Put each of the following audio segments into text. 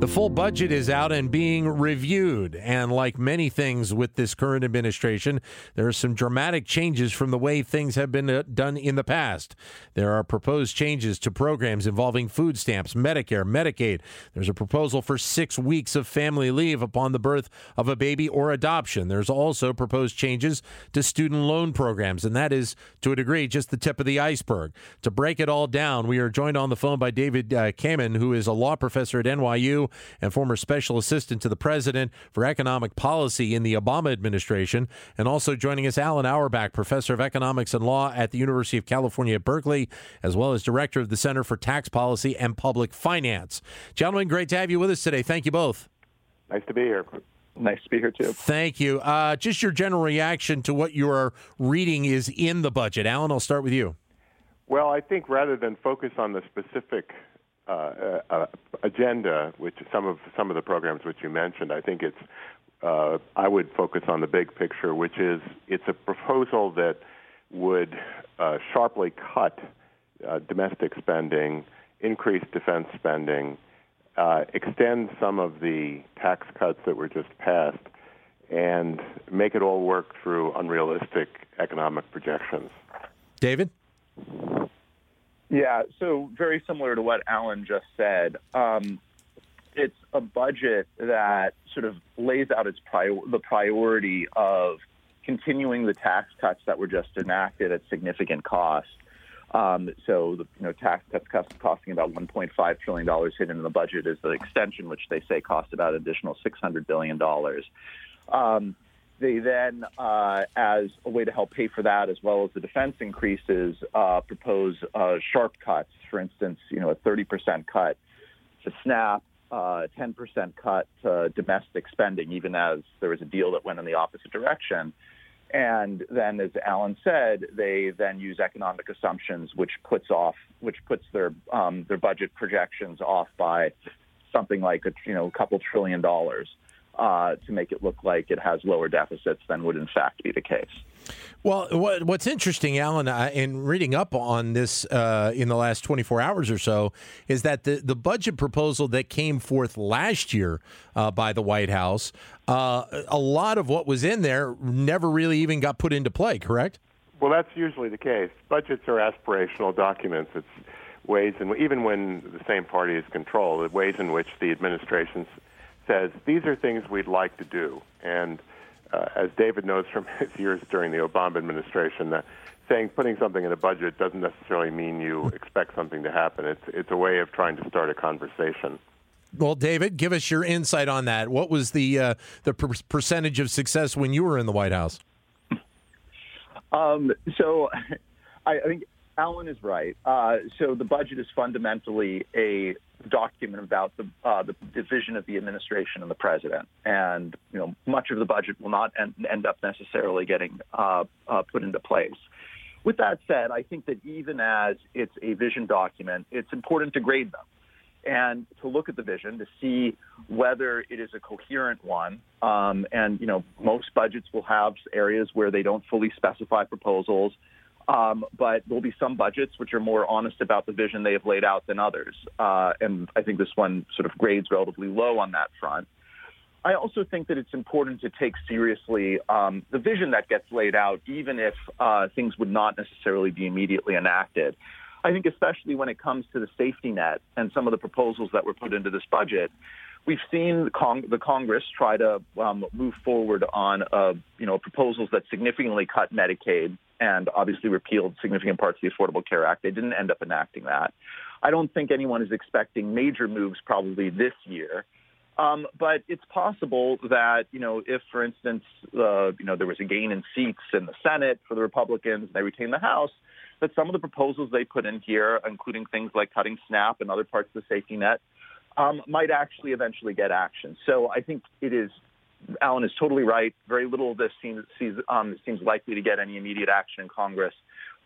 The full budget is out and being reviewed. And like many things with this current administration, there are some dramatic changes from the way things have been uh, done in the past. There are proposed changes to programs involving food stamps, Medicare, Medicaid. There's a proposal for six weeks of family leave upon the birth of a baby or adoption. There's also proposed changes to student loan programs. And that is, to a degree, just the tip of the iceberg. To break it all down, we are joined on the phone by David uh, Kamin, who is a law professor at NYU and former special assistant to the president for economic policy in the Obama administration. And also joining us, Alan Auerbach, professor of economics and law at the University of California at Berkeley, as well as director of the Center for Tax Policy and Public Finance. Gentlemen, great to have you with us today. Thank you both. Nice to be here. Nice to be here too. Thank you. Uh, just your general reaction to what you are reading is in the budget. Alan, I'll start with you. Well, I think rather than focus on the specific uh, uh, uh, agenda, which some of some of the programs which you mentioned, I think it's uh, I would focus on the big picture, which is it's a proposal that would uh, sharply cut domestic spending, increase defense spending, extend some of the tax cuts that were just passed, and make it all work through unrealistic economic projections. David. Yeah, so very similar to what Alan just said. Um, it's a budget that sort of lays out its prior, the priority of continuing the tax cuts that were just enacted at significant cost. Um, so the you know tax cuts cost, costing about 1.5 trillion dollars hidden in the budget is the extension, which they say cost about additional 600 billion dollars. Um, they then, uh, as a way to help pay for that, as well as the defense increases, uh, propose uh, sharp cuts. For instance, you know, a 30% cut to SNAP, uh, 10% cut to domestic spending, even as there was a deal that went in the opposite direction. And then, as Alan said, they then use economic assumptions, which puts off, which puts their um, their budget projections off by something like a you know a couple trillion dollars uh, to make it look like it has lower deficits than would in fact be the case. Well, what's interesting, Alan, uh, in reading up on this uh, in the last 24 hours or so, is that the, the budget proposal that came forth last year uh, by the White House, uh, a lot of what was in there never really even got put into play, correct? Well, that's usually the case. Budgets are aspirational documents. It's ways, and even when the same party is controlled, the ways in which the administration's says these are things we'd like to do. And uh, as David knows from his years during the Obama administration, that saying putting something in a budget doesn't necessarily mean you expect something to happen. It's it's a way of trying to start a conversation. Well, David, give us your insight on that. What was the uh, the per- percentage of success when you were in the White House? Um, so, I, I think Alan is right. Uh, so the budget is fundamentally a document about the uh, the division of the administration and the president, and you know much of the budget will not end, end up necessarily getting uh, uh, put into place. With that said, I think that even as it's a vision document, it's important to grade them and to look at the vision to see whether it is a coherent one. Um, and you know, most budgets will have areas where they don't fully specify proposals um, but there'll be some budgets which are more honest about the vision they have laid out than others. Uh, and I think this one sort of grades relatively low on that front. I also think that it's important to take seriously um, the vision that gets laid out, even if uh, things would not necessarily be immediately enacted. I think especially when it comes to the safety net and some of the proposals that were put into this budget, we've seen the, Cong- the Congress try to um, move forward on uh, you know proposals that significantly cut Medicaid and obviously repealed significant parts of the Affordable Care Act. They didn't end up enacting that. I don't think anyone is expecting major moves probably this year. Um, but it's possible that you know if, for instance, uh, you know there was a gain in seats in the Senate for the Republicans, and they retain the House, that some of the proposals they put in here, including things like cutting SNAP and other parts of the safety net, um, might actually eventually get action. So I think it is Alan is totally right. Very little of this seems seems, um, seems likely to get any immediate action in Congress,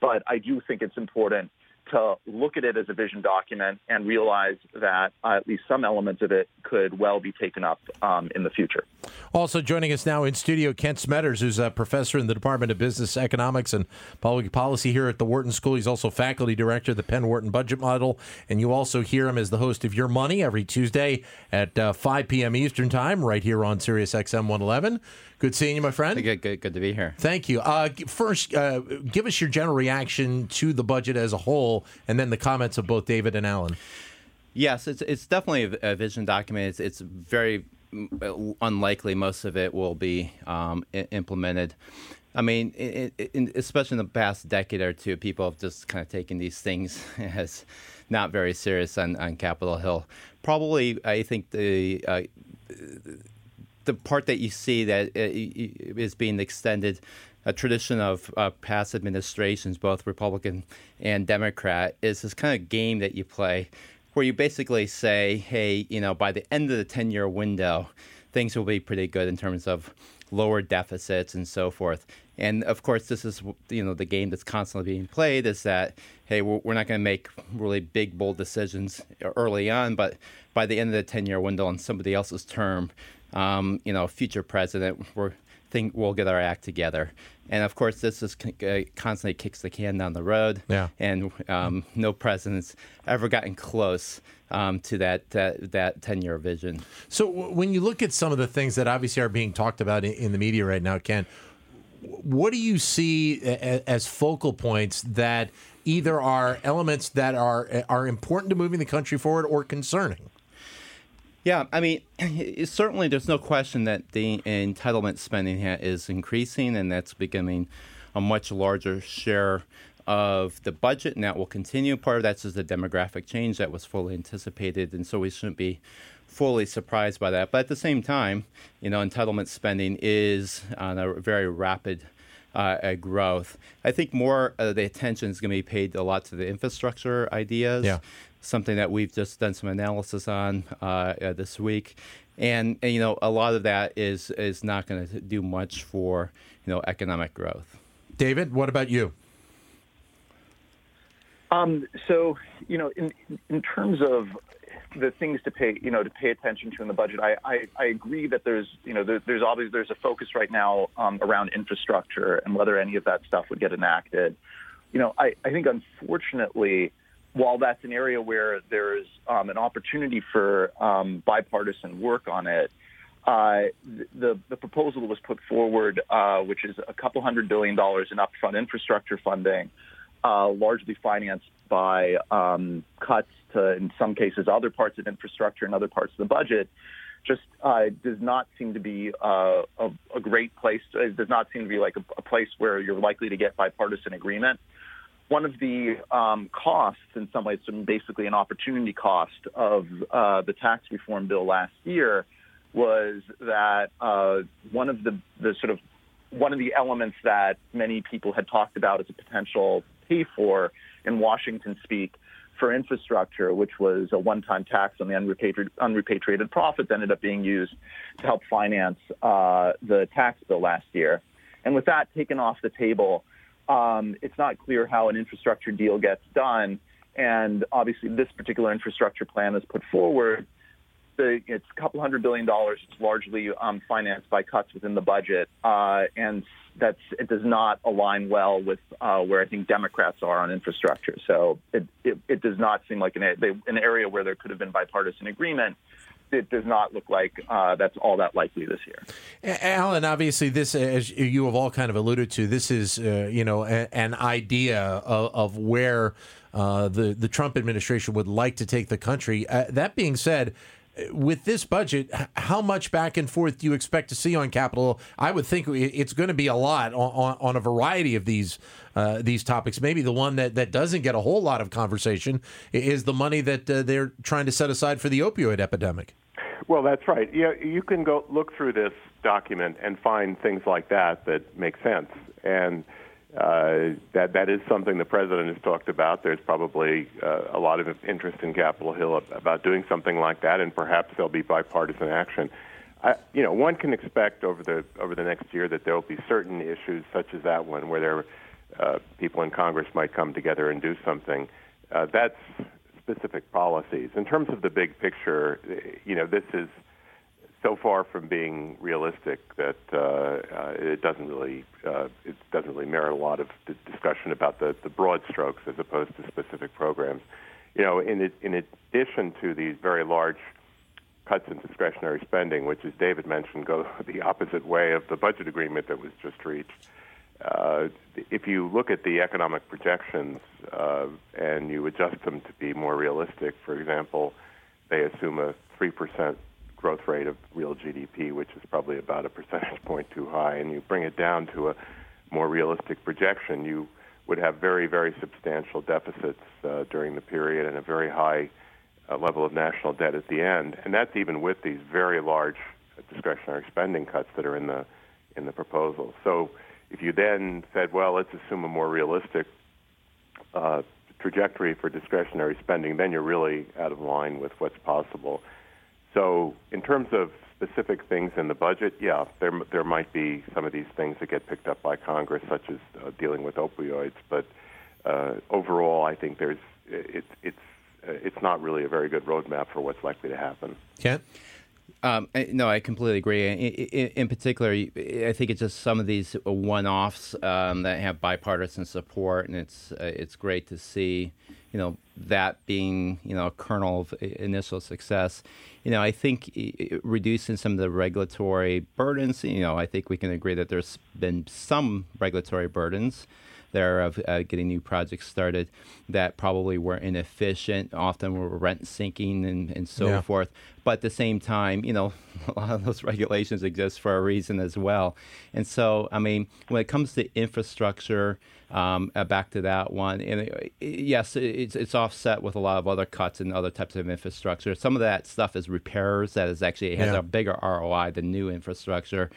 but I do think it's important to look at it as a vision document and realize that uh, at least some elements of it could well be taken up um, in the future. Also joining us now in studio, Kent Smetters, who's a professor in the Department of Business Economics and Public Policy here at the Wharton School. He's also faculty director of the Penn Wharton Budget Model, and you also hear him as the host of Your Money every Tuesday at uh, 5 p.m. Eastern Time, right here on Sirius XM 111. Good seeing you, my friend. Good, good, good to be here. Thank you. Uh, first, uh, give us your general reaction to the budget as a whole, and then the comments of both David and Alan. Yes, it's it's definitely a vision document. It's, it's very unlikely most of it will be um, implemented. I mean, in, especially in the past decade or two, people have just kind of taken these things as not very serious on, on Capitol Hill. Probably, I think the uh, the part that you see that uh, being extended, a tradition of uh, past administrations, both Republican and Democrat, is this kind of game that you play where you basically say, hey, you know, by the end of the 10 year window, things will be pretty good in terms of lower deficits and so forth. And of course, this is you know the game that's constantly being played is that hey, we're not going to make really big bold decisions early on, but by the end of the ten year window on somebody else's term, um, you know, future president, we're think we'll get our act together. And of course, this is uh, constantly kicks the can down the road. Yeah. And um, no president's ever gotten close um, to that that, that ten year vision. So when you look at some of the things that obviously are being talked about in, in the media right now, Ken, what do you see as focal points that either are elements that are are important to moving the country forward or concerning? Yeah, I mean, certainly there's no question that the entitlement spending is increasing, and that's becoming a much larger share of the budget, and that will continue. Part of that's just the demographic change that was fully anticipated, and so we shouldn't be fully surprised by that. But at the same time, you know, entitlement spending is on a very rapid uh, growth. I think more of the attention is going to be paid a lot to the infrastructure ideas. Yeah something that we've just done some analysis on uh, uh, this week. And, and, you know, a lot of that is is not going to do much for you know economic growth. David, what about you? Um, so, you know, in in terms of the things to pay, you know, to pay attention to in the budget, I, I, I agree that there's, you know, there, there's obviously there's a focus right now um, around infrastructure and whether any of that stuff would get enacted. You know, I, I think unfortunately, while that's an area where there's um, an opportunity for um, bipartisan work on it, uh, the the proposal was put forward, uh, which is a couple hundred billion dollars in upfront infrastructure funding, uh, largely financed by um, cuts to, in some cases, other parts of infrastructure and other parts of the budget, just uh, does not seem to be uh, a, a, great place. It does not seem to be like a, a place where you're likely to get bipartisan agreement one of the um, costs, in some ways, basically an opportunity cost of uh, the tax reform bill last year, was that uh, one of the, the sort of one of the elements that many people had talked about as a potential pay for in Washington speak for infrastructure, which was a one-time tax on the unrepatriated, unrepatriated profit, that ended up being used to help finance uh, the tax bill last year. And with that taken off the table, um, it's not clear how an infrastructure deal gets done. And obviously, this particular infrastructure plan is put forward. The, it's a couple hundred billion dollars. It's largely um, financed by cuts within the budget, uh, and that's it does not align well with uh, where I think Democrats are on infrastructure. So it, it, it does not seem like an, an area where there could have been bipartisan agreement it does not look like uh, that's all that likely this year. Alan, obviously, this, as you have all kind of alluded to, this is uh, you know a, an idea of, of where uh, the the Trump administration would like to take the country. Uh, that being said with this budget, how much back and forth do you expect to see on Capitol? I would think it's going to be a lot on, on a variety of these uh, these topics. Maybe the one that, that doesn't get a whole lot of conversation is the money that uh, they're trying to set aside for the opioid epidemic. Well, that's right. Yeah, you can go look through this document and find things like that that make sense, and uh, that that is something the president has talked about. There's probably uh, a lot of interest in Capitol Hill about doing something like that, and perhaps there'll be bipartisan action. I, you know, one can expect over the over the next year that there will be certain issues such as that one where there uh, people in Congress might come together and do something. uh, that's specific policies. In terms of the big picture, you know, this is so far from being realistic that uh, uh, it doesn't really uh, it doesn't really merit a lot of discussion about the, the broad strokes as opposed to specific programs. You know, in in addition to these very large cuts in discretionary spending, which, as David mentioned, go the opposite way of the budget agreement that was just reached. Uh, if you look at the economic projections uh, and you adjust them to be more realistic, for example, they assume a 3% growth rate of real GDP, which is probably about a percentage point too high, and you bring it down to a more realistic projection, you would have very, very substantial deficits uh, during the period and a very high uh, level of national debt at the end. And that's even with these very large discretionary spending cuts that are in the in the proposal. So if you then said, well, let's assume a more realistic uh, trajectory for discretionary spending, then you're really out of line with what's possible. So, in terms of specific things in the budget, yeah, there there might be some of these things that get picked up by Congress, such as uh, dealing with opioids. But uh, overall, I think there's it, it's uh, it's not really a very good roadmap for what's likely to happen. Kent. Um, no, I completely agree. In, in, particular, I think it's just some of these one-offs um, that have bipartisan support, and it's uh, it's great to see, you know, that being you know a kernel of initial success. You know, I think reducing some of the regulatory burdens. You know, I think we can agree that there's been some regulatory burdens there of uh, getting new projects started that probably were inefficient, often were rent seeking and, and so yeah. forth. But at the same time, you know, a lot of those regulations exist for a reason as well. And so, I mean, when it comes to infrastructure, um, uh, back to that one, and it, yes, it's it's offset with a lot of other cuts and other types of infrastructure. Some of that stuff is repairs that is actually has yeah. a bigger ROI than new infrastructure.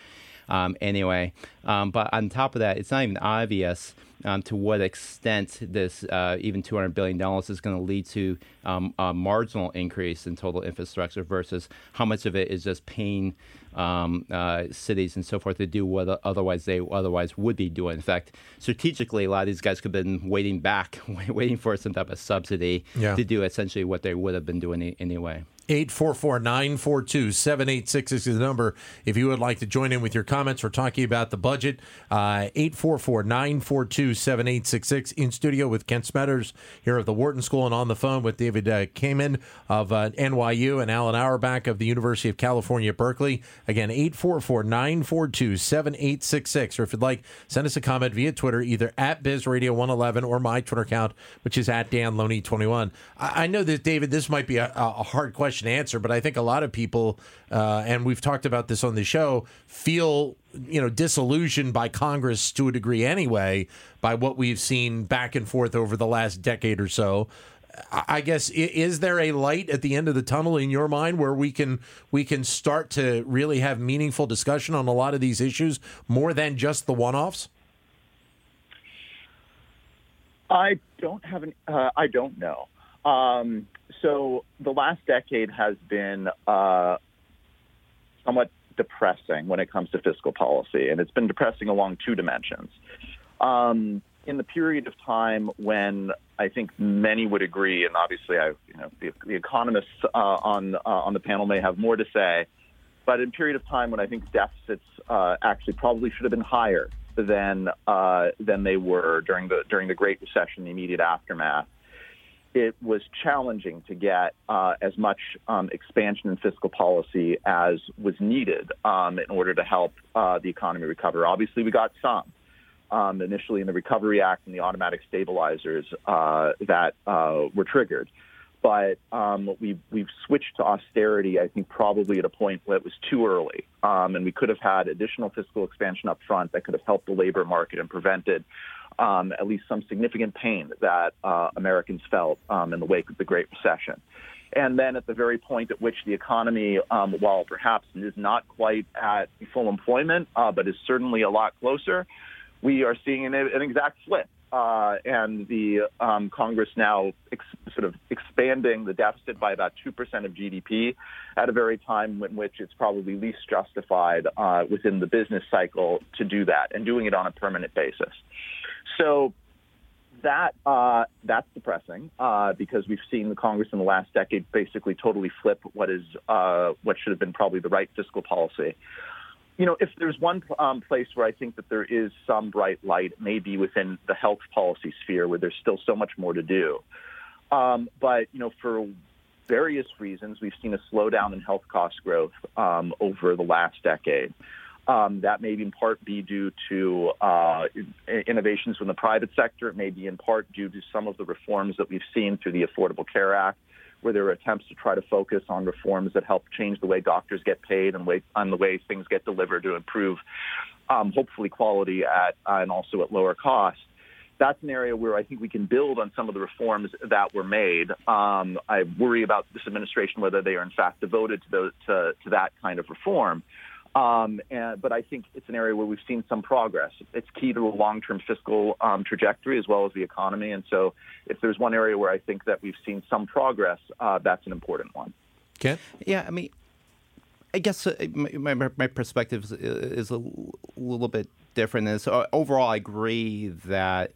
Um, anyway, um, but on top of that, it's not even obvious um, to what extent this uh, even $200 billion is going to lead to um, a marginal increase in total infrastructure versus how much of it is just paying um, uh, cities and so forth to do what otherwise they otherwise would be doing. In fact, strategically, a lot of these guys could have been waiting back, waiting for some type of subsidy yeah. to do essentially what they would have been doing anyway. 844 942 7866 is the number if you would like to join in with your comments. We're talking about the budget. Uh, 844 942 7866 in studio with Kent Smetters here at the Wharton School and on the phone with David uh, Kamin of uh, NYU and Alan Auerbach of the University of California, Berkeley. Again, 844 942 7866. Or if you'd like, send us a comment via Twitter, either at BizRadio111 or my Twitter account, which is at DanLoney21. I, I know that, David, this might be a, a hard question question answer, but I think a lot of people, uh, and we've talked about this on the show, feel you know disillusioned by Congress to a degree anyway by what we've seen back and forth over the last decade or so. I guess is there a light at the end of the tunnel in your mind where we can we can start to really have meaningful discussion on a lot of these issues more than just the one-offs? I don't have an. Uh, I don't know. Um, so the last decade has been uh, somewhat depressing when it comes to fiscal policy, and it's been depressing along two dimensions. Um, in the period of time when I think many would agree, and obviously, I, you know, the, the economists uh, on uh, on the panel may have more to say, but in a period of time when I think deficits uh, actually probably should have been higher than uh, than they were during the during the Great Recession, the immediate aftermath it was challenging to get uh, as much um, expansion in fiscal policy as was needed um, in order to help uh, the economy recover. Obviously, we got some um, initially in the Recovery Act and the automatic stabilizers uh, that uh, were triggered. But um, we, we've switched to austerity, I think, probably at a point where it was too early. Um, and we could have had additional fiscal expansion up front that could have helped the labor market and prevented um, at least some significant pain that uh, Americans felt um, in the wake of the Great Recession. And then at the very point at which the economy, um, while perhaps is not quite at full employment, uh, but is certainly a lot closer, we are seeing an, an exact flip. Uh, and the um, Congress now ex- sort of expanding the deficit by about 2% of GDP at a very time in which it's probably least justified uh, within the business cycle to do that and doing it on a permanent basis. So that uh, that's depressing uh, because we've seen the Congress in the last decade basically totally flip what is uh, what should have been probably the right fiscal policy. You know, if there's one um, place where I think that there is some bright light, maybe within the health policy sphere, where there's still so much more to do. Um, but you know, for various reasons, we've seen a slowdown in health cost growth um, over the last decade. Um, that may be in part be due to uh, innovations from the private sector. It may be in part due to some of the reforms that we've seen through the Affordable Care Act, where there are attempts to try to focus on reforms that help change the way doctors get paid and way, on the way things get delivered to improve, um, hopefully, quality at uh, and also at lower cost that's an area where I think we can build on some of the reforms that were made. Um, I worry about this administration whether they are in fact devoted to, those, to, to that kind of reform. Um, and, but I think it's an area where we've seen some progress. It's key to a long-term fiscal um, trajectory as well as the economy. And so, if there's one area where I think that we've seen some progress, uh, that's an important one. Ken? Yeah, I mean, I guess uh, my, my, my perspective is, is a little bit different. Is uh, overall, I agree that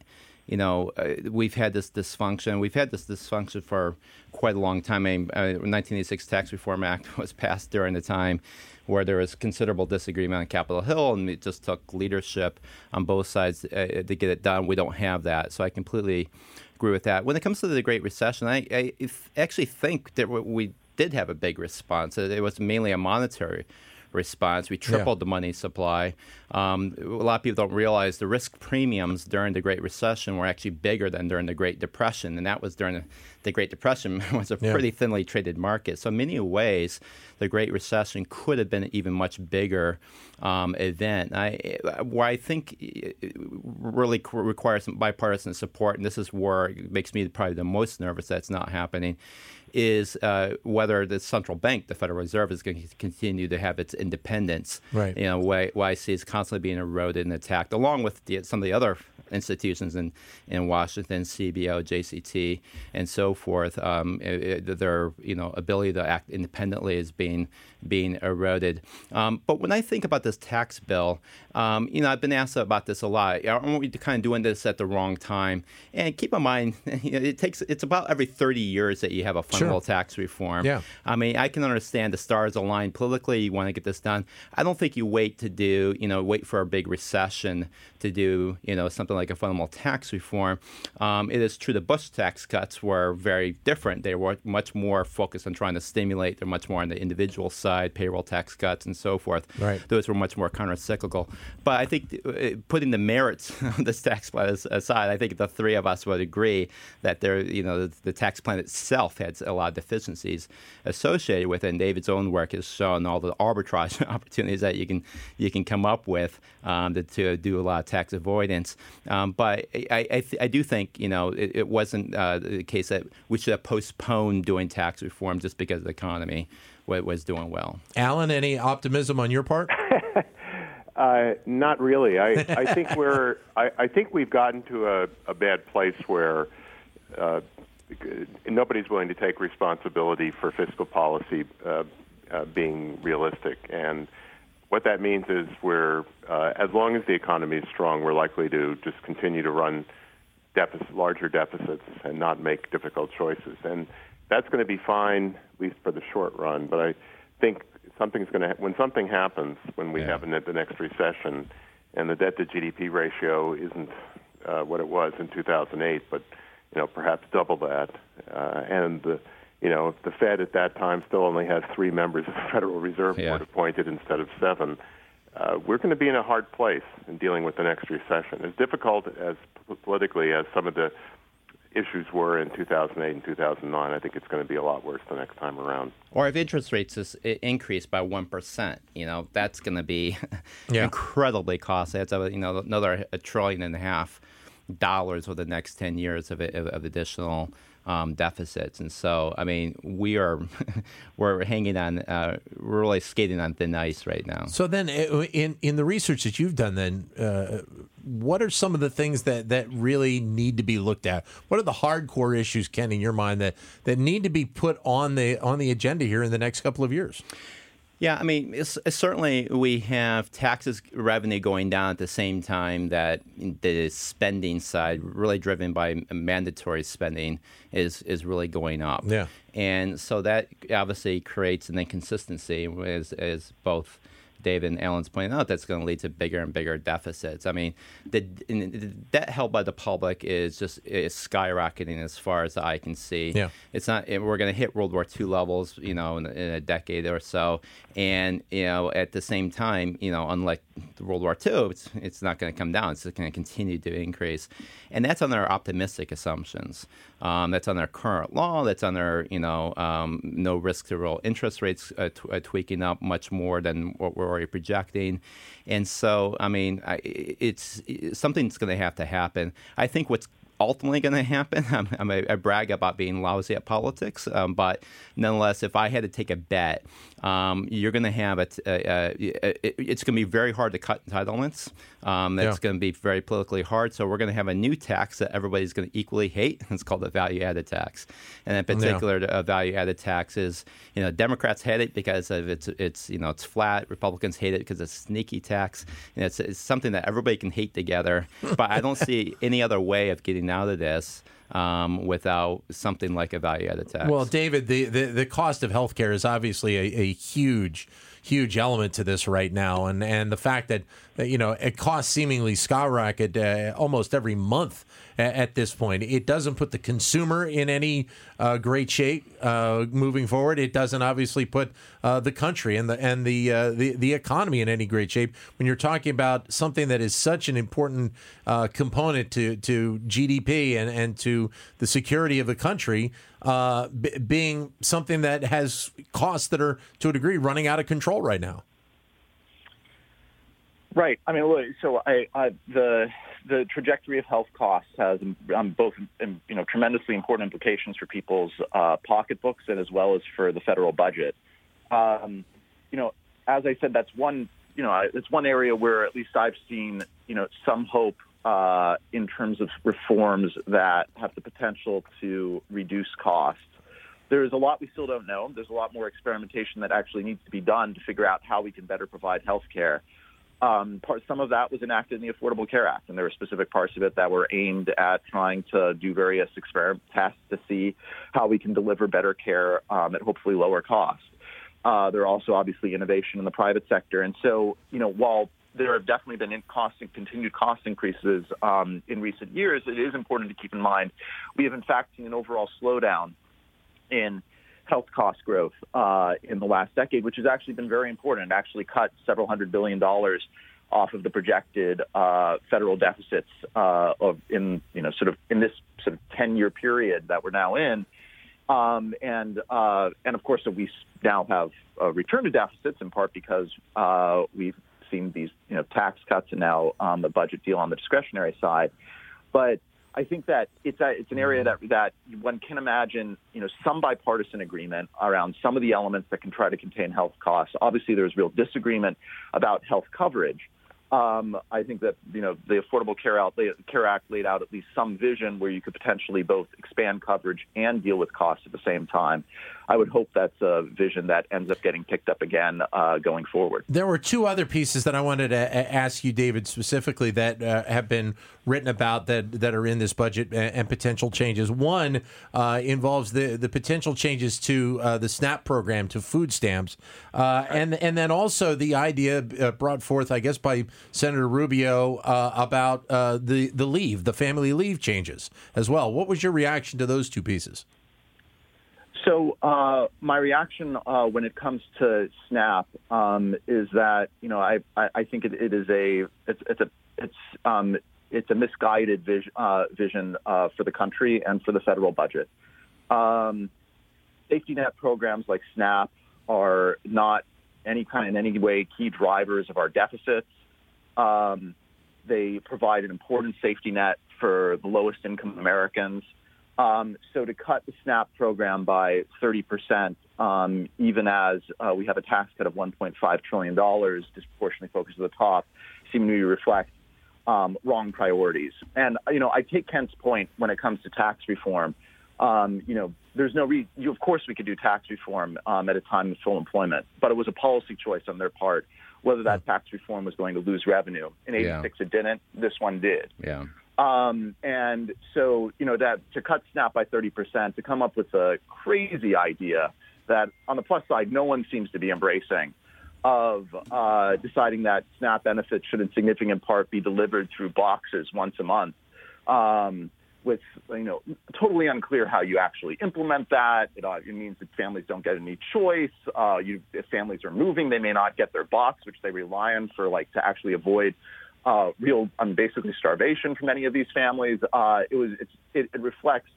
you know, uh, we've had this dysfunction. We've had this dysfunction for quite a long time. I mean, uh, 1986 Tax Reform Act was passed during the time where there was considerable disagreement on Capitol Hill, and it just took leadership on both sides uh, to get it done. We don't have that, so I completely agree with that. When it comes to the Great Recession, I, I actually think that we did have a big response. It was mainly a monetary response. We tripled yeah. the money supply. Um, a lot of people don't realize the risk premiums during the Great Recession were actually bigger than during the Great Depression, and that was during the, Great Depression was a yeah. pretty thinly traded market. So in many ways, the Great Recession could have been an even much bigger um, event. I, where I think really requires some bipartisan support, and this is where it makes me probably the most nervous that's not happening, is uh, whether the central bank, the Federal Reserve, is going to continue to have its independence. Right. You know, why, why I see it's constantly being eroded and attacked, along with the, some of the other institutions in, in Washington, CBO, JCT, and so forth. Um, it, it, their you know ability to act independently is being being eroded. Um, but when I think about this tax bill, um, you know, I've been asked about this a lot. Aren't we kind of doing this at the wrong time? And keep in mind, you know, it takes it's about every 30 years that you have a fundamental sure. tax reform. Yeah. I mean, I can understand the stars align politically. You want to get this done. I don't think you wait to do, you know, wait for a big recession to do, you know, something like a fundamental tax reform. Um, it is true the Bush tax cuts were very different. They were much more focused on trying to stimulate. They're much more on the individual side payroll tax cuts, and so forth. Right. Those were much more countercyclical. But I think uh, putting the merits of this tax plan aside, I think the three of us would agree that there, you know, the, the tax plan itself had a lot of deficiencies associated with it. And David's own work has shown all the arbitrage opportunities that you can you can come up with um, to, to, do a lot of tax avoidance. Um, but I, I, th- I, do think you know it, it wasn't uh, the case that we should have postponed doing tax reform just because the economy was doing well. Alan, any optimism on your part? uh, not really. I, I think we're. I, I, think we've gotten to a, a bad place where uh, nobody's willing to take responsibility for fiscal policy uh, uh being realistic, and what that means is we're, uh, as long as the economy is strong, we're likely to just continue to run deficit, larger deficits and not make difficult choices. And that's going to be fine, at least for the short run. But I think something's going to when something happens when we yeah. have the next recession, and the debt to GDP ratio isn't uh, what it was in 2008, but you know perhaps double that, uh, and the you know the Fed at that time still only has three members of the Federal Reserve yeah. Board appointed instead of seven. Uh, we're going to be in a hard place in dealing with the next recession. As difficult as politically as some of the issues were in 2008 and 2009, I think it's going to be a lot worse the next time around. Or if interest rates is increase by one percent, you know that's going to be yeah. incredibly costly. It's a, you know another a trillion and a half dollars for the next 10 years of, of additional um, deficits. And so, I mean, we are we're hanging on, uh, we're really skating on thin ice right now. So then, uh, in in the research that you've done, then uh, what are some of the things that that really need to be looked at? What are the hardcore issues, Ken, in your mind that that need to be put on the on the agenda here in the next couple of years? Yeah, I mean, it's, it's certainly we have taxes revenue going down at the same time that the spending side, really driven by mandatory spending, is is really going up. Yeah, and so that obviously creates an inconsistency as as both David and Alan's pointing out, that's going to lead to bigger and bigger deficits. I mean, the, the debt held by the public is just is skyrocketing as far as I can see. Yeah. It's not. We're going to hit World War II levels, you know, in, in, a decade or so, and you know, at the same time, you know, unlike World War II, it's it's not going to come down. It's going to continue to increase, and that's on our optimistic assumptions. Um, that's on our current law. That's on our, you know, um, no risk to real interest rates uh, t- uh, tweaking up much more than what we're projecting. And so, I mean, I, it's, it's something's going to have to happen. I think what's ultimately going to happen. I'm, I'm a, I brag about being lousy at politics, um, but nonetheless, if I had to take a bet, um, you're going to have it. Uh, uh, it it's going to be very hard to cut entitlements. Um, that's yeah. going to be very politically hard. So we're going to have a new tax that everybody's going to equally hate. It's called the value-added tax, and in particular, yeah. the value-added tax is you know Democrats hate it because of it's it's you know it's flat. Republicans hate it because it's sneaky tax. And it's, it's something that everybody can hate together. but I don't see any other way of getting out of this um, without something like a value added tax. Well, David, the, the, the cost of healthcare is obviously a, a huge huge element to this right now, and and the fact that you know it costs seemingly skyrocket uh, almost every month at, at, this point. It doesn't put the consumer in any uh, great shape uh, moving forward. It doesn't obviously put uh, the country and the and the, uh, the the economy in any great shape. When you're talking about something that is such an important uh, component to to GDP and and to the security of the country. Uh, b- being something that has costs that are to a degree running out of control right now. Right. I mean, look. So I, I the the trajectory of health costs has um, both um, you know tremendously important implications for people's uh, pocketbooks and as well as for the federal budget. Um, you know, as I said, that's one you know it's one area where at least I've seen you know some hope uh, in terms of reforms that have the potential to reduce costs. There's a lot we still don't know. There's a lot more experimentation that actually needs to be done to figure out how we can better provide health care. Um, part, some of that was enacted in the Affordable Care Act, and there were specific parts of it that were aimed at trying to do various experiment tests to see how we can deliver better care um, at hopefully lower cost. Uh, there are also obviously innovation in the private sector, and so you know while there have definitely been in cost and continued cost increases um, in recent years, it is important to keep in mind we have in fact seen an overall slowdown in health cost growth uh, in the last decade, which has actually been very important. It actually cut several hundred billion dollars off of the projected uh, federal deficits uh, of in you know sort of in this sort of ten year period that we're now in. Um, and uh, and of course, we now have a return to deficits in part because uh, we've seen these you know tax cuts and now um, the budget deal on the discretionary side. But I think that it's a, it's an area that that one can imagine, you know, some bipartisan agreement around some of the elements that can try to contain health costs. Obviously, there's real disagreement about health coverage. Um, I think that you know the Affordable Care, out, Care Act laid out at least some vision where you could potentially both expand coverage and deal with costs at the same time. I would hope that's a vision that ends up getting picked up again uh, going forward. There were two other pieces that I wanted to ask you, David, specifically that uh, have been written about that that are in this budget and, and potential changes. One uh, involves the the potential changes to uh, the SNAP program to food stamps, uh, and and then also the idea uh, brought forth, I guess, by Senator Rubio about the the leave, the family leave changes as well. What was your reaction to those two pieces? So uh, my reaction uh, when it comes to SNAP um, is that you know I, I, think it, it is a it's, it's a it's um, it's a misguided vision, uh, vision uh, for the country and for the federal budget. Um, safety net programs like SNAP are not any kind in any way key drivers of our deficits. Um, they provide an important safety net for the lowest income Americans. Um, so to cut the SNAP program by 30%, um, even as uh, we have a tax cut of $1.5 trillion disproportionately focused at the top, seem to reflect um, wrong priorities. And, you know, I take Kent's point when it comes to tax reform. Um, you know, there's no reason. Of course, we could do tax reform um, at a time of full employment, but it was a policy choice on their part whether that tax reform was going to lose revenue. In '86, yeah. it didn't. This one did. Yeah. Um, and so, you know, that to cut SNAP by 30%, to come up with a crazy idea that, on the plus side, no one seems to be embracing of uh, deciding that SNAP benefits should, in significant part, be delivered through boxes once a month. Um, with you know totally unclear how you actually implement that. It, uh, it means that families don't get any choice. Uh, you, if families are moving, they may not get their box, which they rely on for like to actually avoid uh, real, um, basically starvation for many of these families. Uh, it was it, it reflects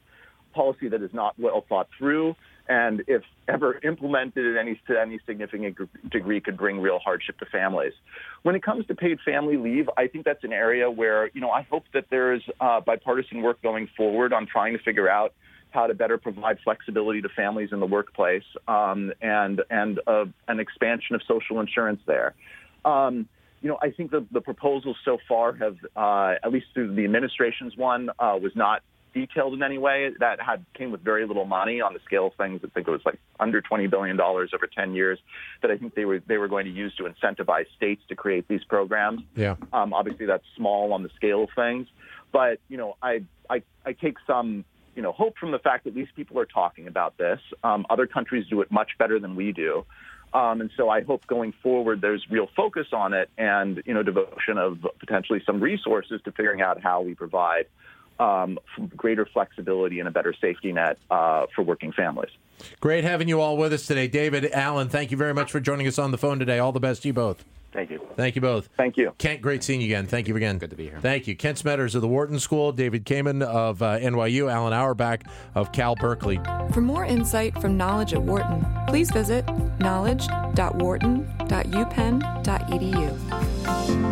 policy that is not well thought through and if ever implemented in any, to any significant degree could bring real hardship to families. When it comes to paid family leave, I think that's an area where, you know, I hope that there's uh, bipartisan work going forward on trying to figure out how to better provide flexibility to families in the workplace um, and, and uh, an expansion of social insurance there. Um, you know, I think the, the proposals so far have, uh, at least through the administration's one, uh, was not detailed in any way. That had came with very little money on the scale of things. I think it was like under twenty billion dollars over ten years that I think they were they were going to use to incentivize states to create these programs. Yeah. Um, obviously, that's small on the scale of things, but you know, I I, I take some you know hope from the fact that these people are talking about this. Um, other countries do it much better than we do. Um, and so I hope going forward there's real focus on it and you know devotion of potentially some resources to figuring out how we provide um, greater flexibility and a better safety net uh, for working families. Great having you all with us today. David, Alan. thank you very much for joining us on the phone today. All the best to you both. Thank you. Thank you both. Thank you. Kent, great seeing you again. Thank you again. Good to be here. Thank you. Kent Smetters of the Wharton School, David Kamin of uh, NYU, Alan Auerbach of Cal Berkeley. For more insight from Knowledge at Wharton, please visit knowledge.wharton.upenn.edu.